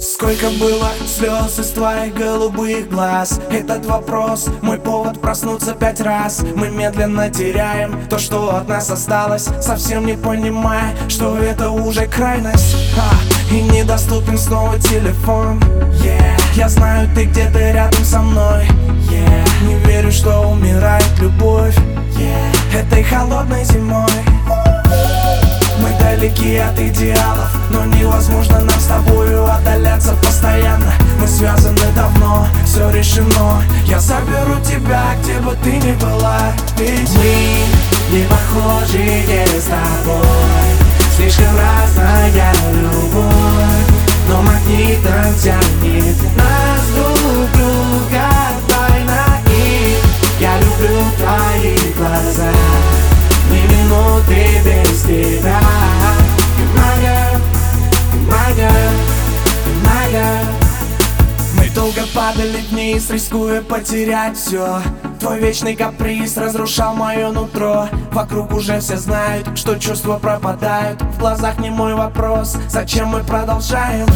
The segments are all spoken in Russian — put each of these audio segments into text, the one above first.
Сколько было слез из твоих голубых глаз? Этот вопрос, мой повод проснуться пять раз. Мы медленно теряем то, что от нас осталось. Совсем не понимая, что это уже крайность. А, И недоступен снова телефон. Yeah. Я знаю, ты где-то рядом со мной. Yeah. Не верю, что умирает любовь. Yeah. Этой холодной зимой. Мы далеки от идеалов Но невозможно все решено. Я заберу тебя, где бы ты ни была. Ведь мы не похожи не с тобой. Слишком разная любовь. Но магнитом тянет нас друг друга тайна. И я люблю твои глаза. Ни минуты без тебя падали вниз, рискуя потерять все Твой вечный каприз разрушал мое нутро Вокруг уже все знают, что чувства пропадают В глазах не мой вопрос, зачем мы продолжаем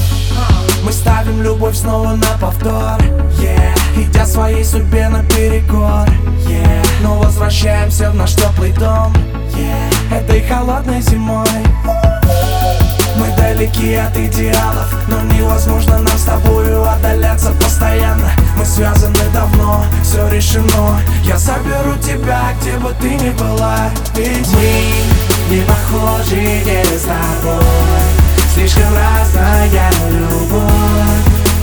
Мы ставим любовь снова на повтор yeah. Идя своей судьбе наперекор yeah. Но возвращаемся в наш теплый дом yeah. Этой холодной зимой далеки от идеалов Но невозможно нам с тобою отдаляться постоянно. Мы связаны давно, все решено. Я заберу тебя, где бы ты ни была Ведь мы не похожи не с тобой. Слишком разная любовь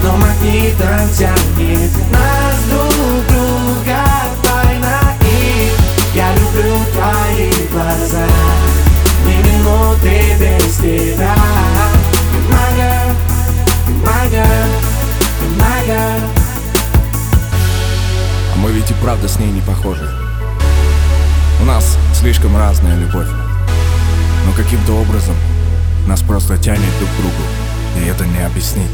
Но магнитом тянет правда с ней не похожи. У нас слишком разная любовь. Но каким-то образом нас просто тянет друг к другу И это не объяснить